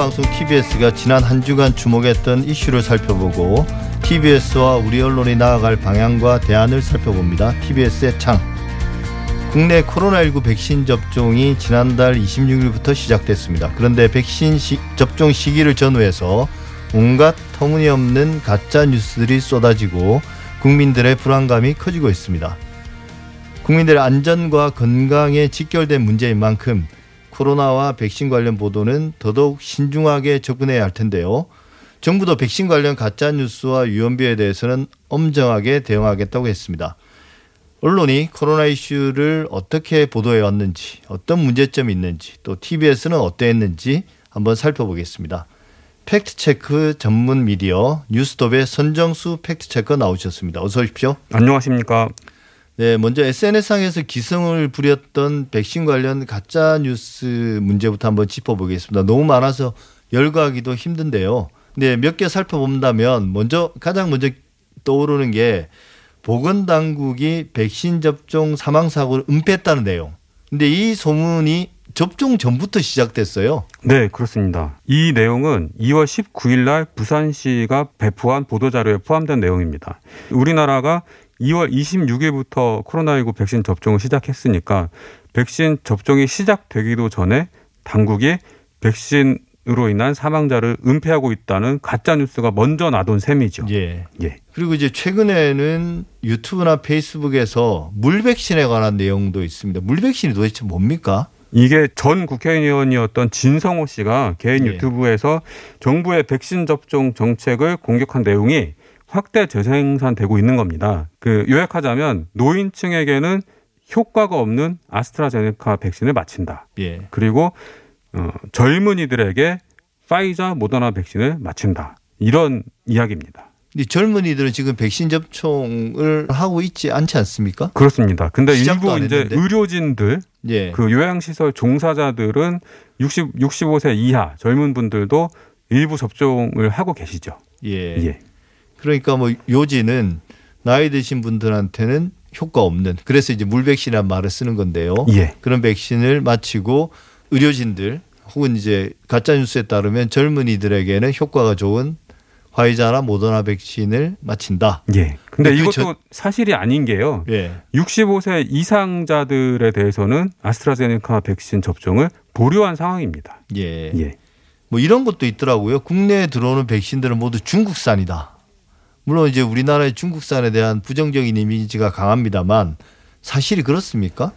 공영방송 TBS가 지난 한 주간 주목했던 이슈를 살펴보고 TBS와 우리 언론이 나아갈 방향과 대안을 살펴봅니다. TBS의 창. 국내 코로나19 백신 접종이 지난달 26일부터 시작됐습니다. 그런데 백신 시, 접종 시기를 전후해서 온갖 터무니없는 가짜 뉴스들이 쏟아지고 국민들의 불안감이 커지고 있습니다. 국민들의 안전과 건강에 직결된 문제인 만큼 코로나와 백신 관련 보도는 더더욱 신중하게 접근해야 할 텐데요. 정부도 백신 관련 가짜 뉴스와 유언비어에 대해서는 엄정하게 대응하겠다고 했습니다. 언론이 코로나 이슈를 어떻게 보도해 왔는지, 어떤 문제점이 있는지, 또 TBS는 어땠는지 한번 살펴보겠습니다. 팩트체크 전문 미디어 뉴스톱의 선정수 팩트체커 나오셨습니다. 어서 오십시오. 안녕하십니까. 네, 먼저 SNS상에서 기승을 부렸던 백신 관련 가짜 뉴스 문제부터 한번 짚어보겠습니다. 너무 많아서 열거하기도 힘든데요. 네, 몇 개 살펴본다면 먼저 가장 먼저 떠오르는 게 보건 당국이 백신 접종 사망 사고를 은폐했다는 내용. 근데 이 소문이 접종 전부터 시작됐어요. 네, 그렇습니다. 이 내용은 2월 19일 날 부산시가 배포한 보도자료에 포함된 내용입니다. 우리나라가 2월 26일부터 코로나19 백신 접종을 시작했으니까 백신 접종이 시작되기도 전에 당국이 백신으로 인한 사망자를 은폐하고 있다는 가짜 뉴스가 먼저 나돈 셈이죠. 예. 예. 그리고 이제 최근에는 유튜브나 페이스북에서 물 백신에 관한 내용도 있습니다. 물 백신이 도대체 뭡니까? 이게 전 국회의원이었던 진성호 씨가 개인 예. 유튜브에서 정부의 백신 접종 정책을 공격한 내용이 확대 재생산되고 있는 겁니다. 그 요약하자면 노인층에게는 효과가 없는 아스트라제네카 백신을 맞힌다. 예. 그리고 어, 젊은이들에게 파이자 모더나 백신을 맞힌다. 이런 이야기입니다. 이 젊은이들은 지금 백신 접종을 하고 있지 않지 않습니까? 그렇습니다. 근데 일부 이제 의료진들, 예. 그 요양시설 종사자들은 60, 65세 이하 젊은 분들도 일부 접종을 하고 계시죠. 예. 예. 그러니까 뭐 요지는 나이 드신 분들한테는 효과 없는 그래서 이제 물 백신이라는 말을 쓰는 건데요. 예. 그런 백신을 마치고 의료진들 혹은 이제 가짜 뉴스에 따르면 젊은이들에게는 효과가 좋은 화이자나 모더나 백신을 마친다. 예. 근데, 근데 그 이것도 저... 사실이 아닌 게요. 예. 65세 이상자들에 대해서는 아스트라제네카 백신 접종을 보류한 상황입니다. 예. 예. 뭐 이런 것도 있더라고요. 국내에 들어오는 백신들은 모두 중국산이다. 물론 이제 우리나라의 중국산에 대한 부정적인 이미지가 강합니다만 사실이 그렇습니까?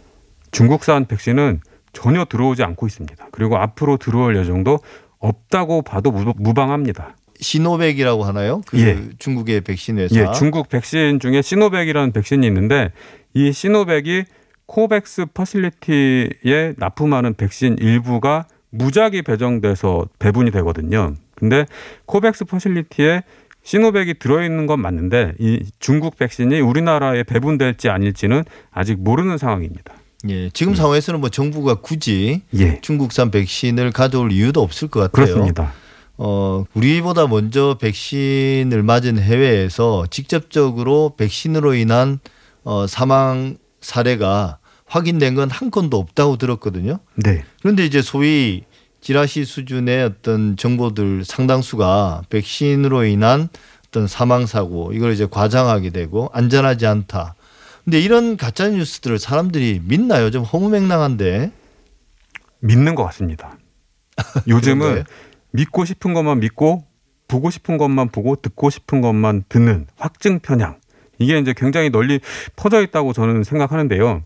중국산 백신은 전혀 들어오지 않고 있습니다. 그리고 앞으로 들어올 예정도 없다고 봐도 무방합니다. 시노백이라고 하나요? 그 예. 중국의 백신 회사. 예, 중국 백신 중에 시노백이라는 백신이 있는데 이 시노백이 코백스 퍼실리티에 납품하는 백신 일부가 무작위 배정돼서 배분이 되거든요. 근데 코백스 퍼실리티에 시노백이 들어있는 건 맞는데 이 중국 백신이 우리나라에 배분될지 아닐지는 아직 모르는 상황입니다. 예, 지금 음. 상황에서는 뭐 정부가 굳이 예. 중국산 백신을 가져올 이유도 없을 것 같아요. 그렇습니다. 어, 우리보다 먼저 백신을 맞은 해외에서 직접적으로 백신으로 인한 어, 사망 사례가 확인된 건 한 건도 없다고 들었거든요. 네. 그런데 이제 소위 지라시 수준의 어떤 정보들 상당수가 백신으로 인한 어떤 사망 사고 이걸 이제 과장하게 되고 안전하지 않다. 근데 이런 가짜 뉴스들을 사람들이 믿나요? 좀 허무맹랑한데. 믿는 것 같습니다. 요즘은 믿고 싶은 것만 믿고 보고 싶은 것만 보고 듣고 싶은 것만 듣는 확증 편향. 이게 이제 굉장히 널리 퍼져 있다고 저는 생각하는데요.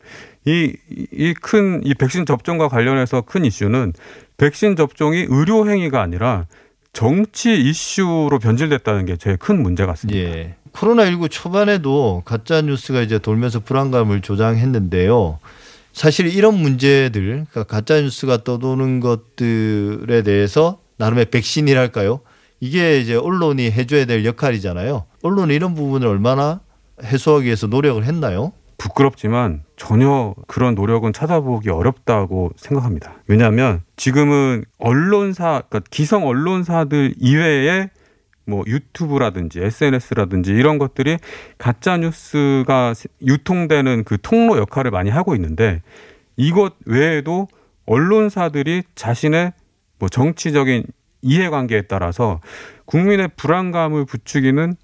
이, 이 큰, 이 백신 접종과 관련해서 큰 이슈는 백신 접종이 의료 행위가 아니라 정치 이슈로 변질됐다는 게 제일 큰 문제 같습니다. 예. 코로나19 초반에도 가짜 뉴스가 이제 돌면서 불안감을 조장했는데요. 사실 이런 문제들, 그러니까 가짜 뉴스가 떠도는 것들에 대해서 나름의 백신이랄까요? 이게 이제 언론이 해줘야 될 역할이잖아요. 언론이 이런 부분을 얼마나 해소하기 위해서 노력을 했나요? 부끄럽지만 전혀 그런 노력은 찾아보기 어렵다고 생각합니다. 왜냐하면 지금은 언론사, 그러니까 기성 언론사들 이외에 뭐 유튜브라든지 SNS라든지 이런 것들이 가짜 뉴스가 유통되는 그 통로 역할을 많이 하고 있는데 이것 외에도 언론사들이 자신의 뭐 정치적인 이해관계에 따라서 국민의 불안감을 부추기는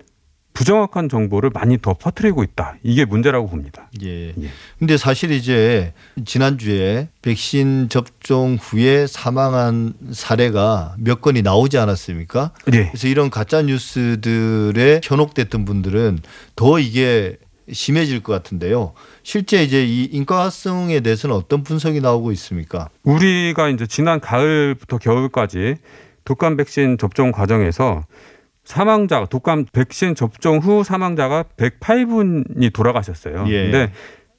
부정확한 정보를 많이 더 퍼뜨리고 있다. 이게 문제라고 봅니다. 예. 예. 근데 사실 이제 지난주에 백신 접종 후에 사망한 사례가 몇 건이 나오지 않았습니까? 예. 그래서 이런 가짜 뉴스들에 현혹됐던 분들은 더 이게 심해질 것 같은데요. 실제 이제 이 인과성에 대해서는 어떤 분석이 나오고 있습니까? 우리가 이제 지난 가을부터 겨울까지 독감 백신 접종 과정에서 사망자 독감 백신 접종 후 사망자가 108분이 돌아가셨어요. 예. 근데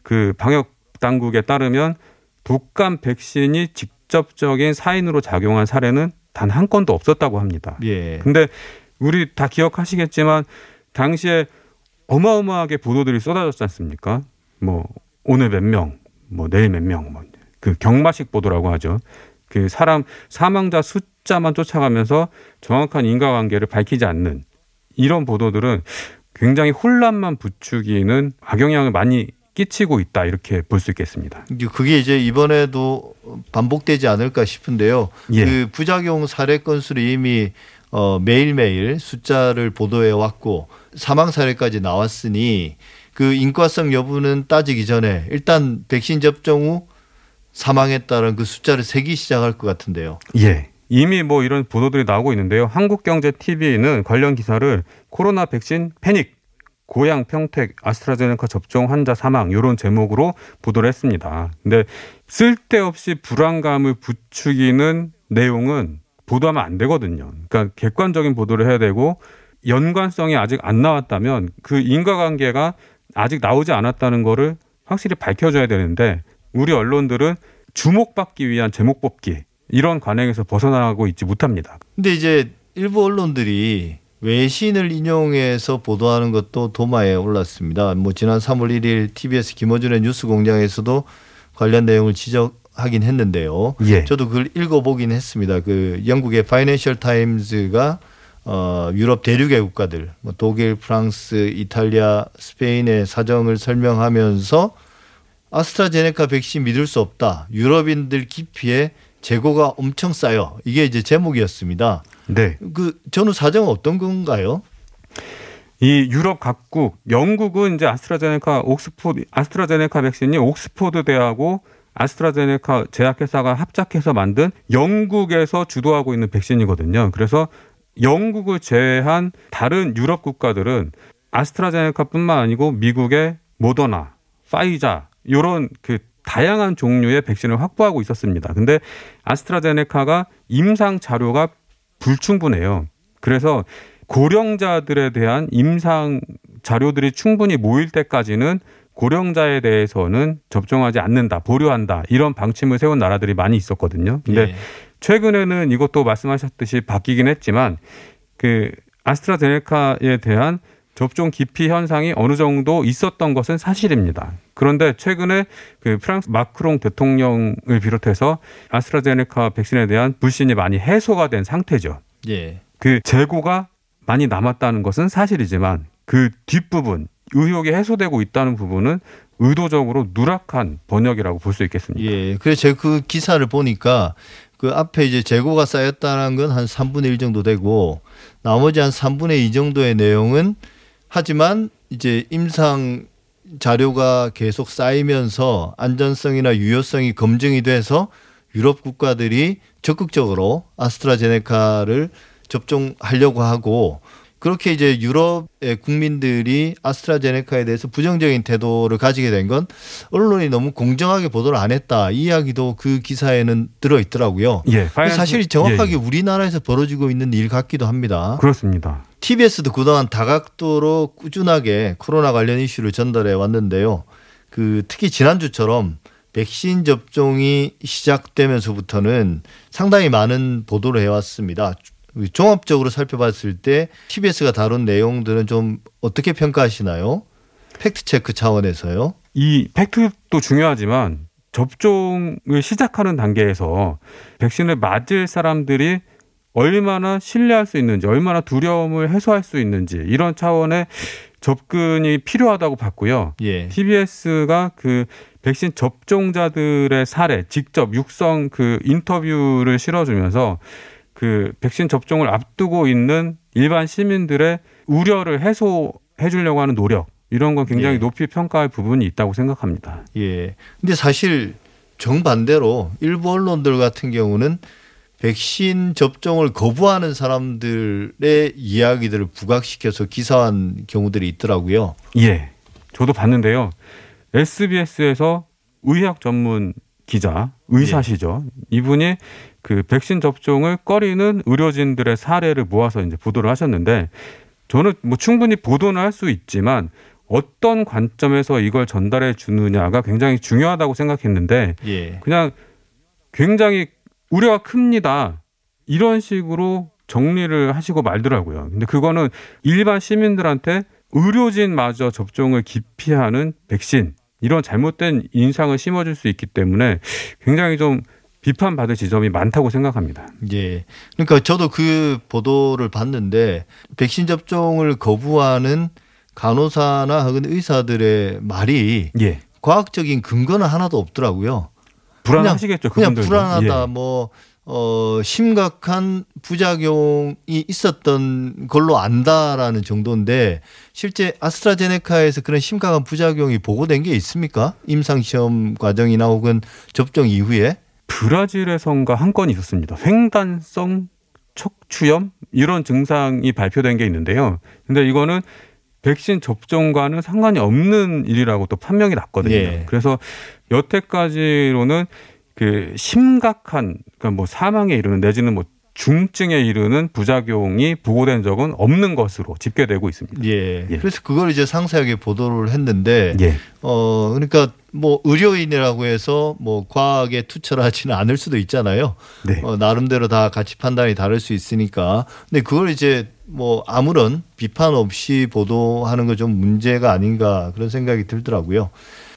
그 방역 당국에 따르면 독감 백신이 직접적인 사인으로 작용한 사례는 단 한 건도 없었다고 합니다. 예. 근데 우리 다 기억하시겠지만 당시에 어마어마하게 보도들이 쏟아졌지 않습니까? 뭐 오늘 몇 명, 뭐 내일 몇 명, 뭐 그 경마식 보도라고 하죠. 그 사람 사망자 숫자 만 쫓아가면서 정확한 인과관계를 밝히지 않는 이런 보도들은 굉장히 혼란만 부추기는 악영향을 많이 끼치고 있다 이렇게 볼 수 있겠습니다. 그게 이제 이번에도 반복되지 않을까 싶은데요. 예. 그 부작용 사례 건수를 이미 어 매일매일 숫자를 보도해 왔고 사망 사례까지 나왔으니 그 인과성 여부는 따지기 전에 일단 백신 접종 후 사망했다는 그 숫자를 세기 시작할 것 같은데요. 예. 이미 뭐 이런 보도들이 나오고 있는데요. 한국경제TV는 관련 기사를 코로나 백신 패닉, 고향 평택 아스트라제네카 접종 환자 사망 이런 제목으로 보도를 했습니다. 근데 쓸데없이 불안감을 부추기는 내용은 보도하면 안 되거든요. 그러니까 객관적인 보도를 해야 되고 연관성이 아직 안 나왔다면 그 인과관계가 아직 나오지 않았다는 거를 확실히 밝혀줘야 되는데 우리 언론들은 주목받기 위한 제목 뽑기 이런 관행에서 벗어나고 있지 못합니다. 근데 이제 일부 언론들이 외신을 인용해서 보도하는 것도 도마에 올랐습니다. 뭐 지난 3월 1일 TBS 김어준의 뉴스 공장에서도 관련 내용을 지적하긴 했는데요. 예. 저도 그걸 읽어보긴 했습니다. 그 영국의 파이낸셜 타임즈가 어, 유럽 대륙의 국가들, 뭐 독일, 프랑스, 이탈리아, 스페인의 사정을 설명하면서 아스트라제네카 백신 믿을 수 없다. 유럽인들 기피에 재고가 엄청 쌓여. 이게 이제 제목이었습니다. 네. 그 저는 사정은 어떤 건가요? 이 유럽 각국, 영국은 이제 아스트라제네카 옥스포드 아스트라제네카 백신이 옥스포드 대하고 아스트라제네카 제약회사가 합작해서 만든 영국에서 주도하고 있는 백신이거든요. 그래서 영국을 제외한 다른 유럽 국가들은 아스트라제네카뿐만 아니고 미국의 모더나, 파이자 요런 그 다양한 종류의 백신을 확보하고 있었습니다. 근데 아스트라제네카가 임상 자료가 불충분해요. 그래서 고령자들에 대한 임상 자료들이 충분히 모일 때까지는 고령자에 대해서는 접종하지 않는다, 보류한다 이런 방침을 세운 나라들이 많이 있었거든요. 근데 예. 최근에는 이것도 말씀하셨듯이 바뀌긴 했지만 그 아스트라제네카에 대한 접종 기피 현상이 어느 정도 있었던 것은 사실입니다. 그런데 최근에 그 프랑스 마크롱 대통령을 비롯해서 아스트라제네카 백신에 대한 불신이 많이 해소가 된 상태죠. 예. 그 재고가 많이 남았다는 것은 사실이지만 그 뒷부분 의혹이 해소되고 있다는 부분은 의도적으로 누락한 번역이라고 볼 수 있겠습니다. 예. 그래서 제가 그 기사를 보니까 그 앞에 이제 재고가 쌓였다는 건 한 3분의 1 정도 되고 나머지 한 3분의 2 정도의 내용은 하지만 이제 임상 자료가 계속 쌓이면서 안전성이나 유효성이 검증이 돼서 유럽 국가들이 적극적으로 아스트라제네카를 접종하려고 하고 그렇게 이제 유럽의 국민들이 아스트라제네카에 대해서 부정적인 태도를 가지게 된 건 언론이 너무 공정하게 보도를 안 했다 이 이야기도 그 기사에는 들어 있더라고요. 예, 사실 정확하게 예, 예. 우리나라에서 벌어지고 있는 일 같기도 합니다. 그렇습니다. TBS도 그동안 다각도로 꾸준하게 코로나 관련 이슈를 전달해 왔는데요. 그 특히 지난주처럼 백신 접종이 시작되면서부터는 상당히 많은 보도를 해왔습니다. 종합적으로 살펴봤을 때 TBS가 다룬 내용들은 좀 어떻게 평가하시나요? 팩트 체크 차원에서요. 이 팩트도 중요하지만 접종을 시작하는 단계에서 백신을 맞을 사람들이 얼마나 신뢰할 수 있는지, 얼마나 두려움을 해소할 수 있는지 이런 차원의 접근이 필요하다고 봤고요. 예. TBS가 그 백신 접종자들의 사례, 직접 육성 그 인터뷰를 실어주면서 그 백신 접종을 앞두고 있는 일반 시민들의 우려를 해소해 주려고 하는 노력 이런 건 굉장히 예. 높이 평가할 부분이 있다고 생각합니다. 예. 근데 사실 정반대로 일부 언론들 같은 경우는 백신 접종을 거부하는 사람들의 이야기들을 부각시켜서 기사한 경우들이 있더라고요. 예. 저도 봤는데요. SBS에서 의학 전문 기자, 의사시죠. 이분이 그 백신 접종을 꺼리는 의료진들의 사례를 모아서 이제 보도를 하셨는데 저는 뭐 충분히 보도는 할 수 있지만 어떤 관점에서 이걸 전달해 주느냐가 굉장히 중요하다고 생각했는데 예. 그냥 굉장히 우려가 큽니다. 이런 식으로 정리를 하시고 말더라고요. 근데 그거는 일반 시민들한테 의료진마저 접종을 기피하는 백신 이런 잘못된 인상을 심어줄 수 있기 때문에 굉장히 좀 비판받을 지점이 많다고 생각합니다. 예. 그러니까 저도 그 보도를 봤는데 백신 접종을 거부하는 간호사나 혹은 의사들의 말이 예. 과학적인 근거는 하나도 없더라고요. 불안하시겠죠. 그냥 그분들도. 불안하다 예. 뭐 어, 심각한 부작용이 있었던 걸로 안다라는 정도인데 실제 아스트라제네카에서 그런 심각한 부작용이 보고된 게 있습니까? 임상 시험 과정이나 혹은 접종 이후에? 브라질에선가 한 건이 있었습니다. 횡단성 척추염 이런 증상이 발표된 게 있는데요. 근데 이거는 백신 접종과는 상관이 없는 일이라고 또 판명이 났거든요. 예. 그래서 여태까지로는 그 심각한 그러니까 뭐 사망에 이르는 내지는 뭐 중증에 이르는 부작용이 보고된 적은 없는 것으로 집계되고 있습니다. 예. 예. 그래서 그걸 이제 상세하게 보도를 했는데 예. 어 그러니까 뭐 의료인이라고 해서 뭐 과학에 투철 하지는 않을 수도 있잖아요. 네. 어, 나름대로 다 가치 판단이 다를 수 있으니까. 근데 그걸 이제 뭐 아무런 비판 없이 보도하는 거 좀 문제가 아닌가 그런 생각이 들더라고요.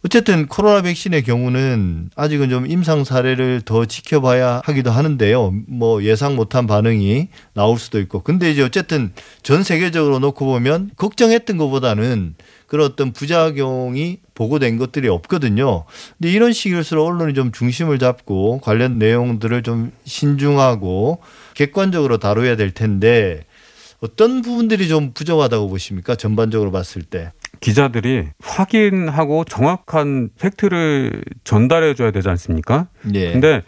어쨌든 코로나 백신의 경우는 아직은 좀 임상 사례를 더 지켜봐야 하기도 하는데요. 뭐 예상 못한 반응이 나올 수도 있고. 근데 이제 어쨌든 전 세계적으로 놓고 보면 걱정했던 것보다는 그런 어떤 부작용이 보고된 것들이 없거든요. 근데 이런 시기일수록 언론이 좀 중심을 잡고 관련 내용들을 좀 신중하고 객관적으로 다뤄야 될 텐데 어떤 부분들이 좀 부족하다고 보십니까? 전반적으로 봤을 때. 기자들이 확인하고 정확한 팩트를 전달해 줘야 되지 않습니까? 예. 근데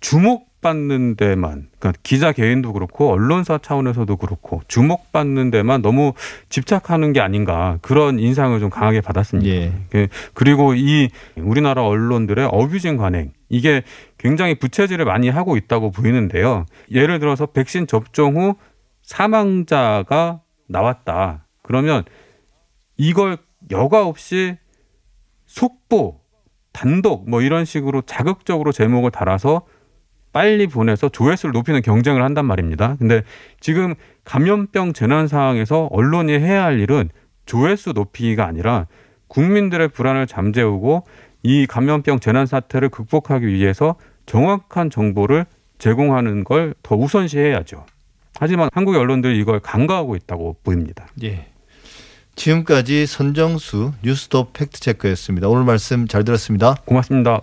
주목받는 데만 그러니까 기자 개인도 그렇고 언론사 차원에서도 그렇고 주목받는 데만 너무 집착하는 게 아닌가 그런 인상을 좀 강하게 받았습니다. 예. 그- 그리고 이 우리나라 언론들의 어뷰징 관행 이게 굉장히 부채질을 많이 하고 있다고 보이는데요. 예를 들어서 백신 접종 후 사망자가 나왔다. 그러면 이걸 여과 없이 속보, 단독 뭐 이런 식으로 자극적으로 제목을 달아서 빨리 보내서 조회수를 높이는 경쟁을 한단 말입니다. 근데 지금 감염병 재난 상황에서 언론이 해야 할 일은 조회수 높이기가 아니라 국민들의 불안을 잠재우고 이 감염병 재난 사태를 극복하기 위해서 정확한 정보를 제공하는 걸 더 우선시해야죠. 하지만 한국의 언론들이 이걸 간과하고 있다고 보입니다. 예. 지금까지 선정수 뉴스톱 팩트체크였습니다. 오늘 말씀 잘 들었습니다. 고맙습니다.